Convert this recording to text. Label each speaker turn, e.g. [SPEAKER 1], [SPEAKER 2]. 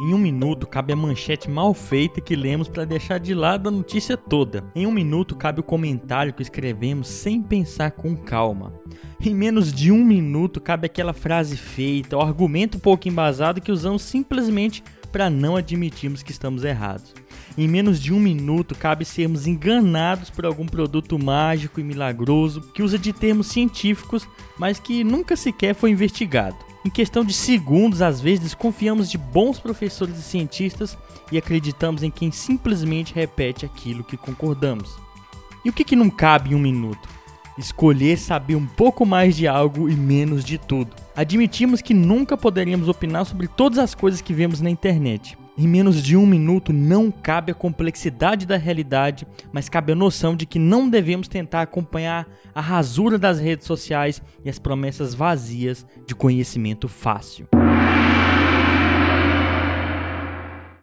[SPEAKER 1] Em um minuto cabe a manchete mal feita que lemos para deixar de lado a notícia toda. Em um minuto cabe o comentário que escrevemos sem pensar com calma. Em menos de um minuto cabe aquela frase feita, o argumento pouco embasado que usamos simplesmente para não admitirmos que estamos errados. Em menos de um minuto cabe sermos enganados por algum produto mágico e milagroso que usa de termos científicos, mas que nunca sequer foi investigado. Em questão de segundos, às vezes desconfiamos de bons professores e cientistas e acreditamos em quem simplesmente repete aquilo que concordamos. E o que, que não cabe em um minuto? Escolher saber um pouco mais de algo e menos de tudo. Admitimos que nunca poderíamos opinar sobre todas as coisas que vemos na internet. Em menos de um minuto não cabe a complexidade da realidade, mas cabe a noção de que não devemos tentar acompanhar a rasura das redes sociais e as promessas vazias de conhecimento fácil.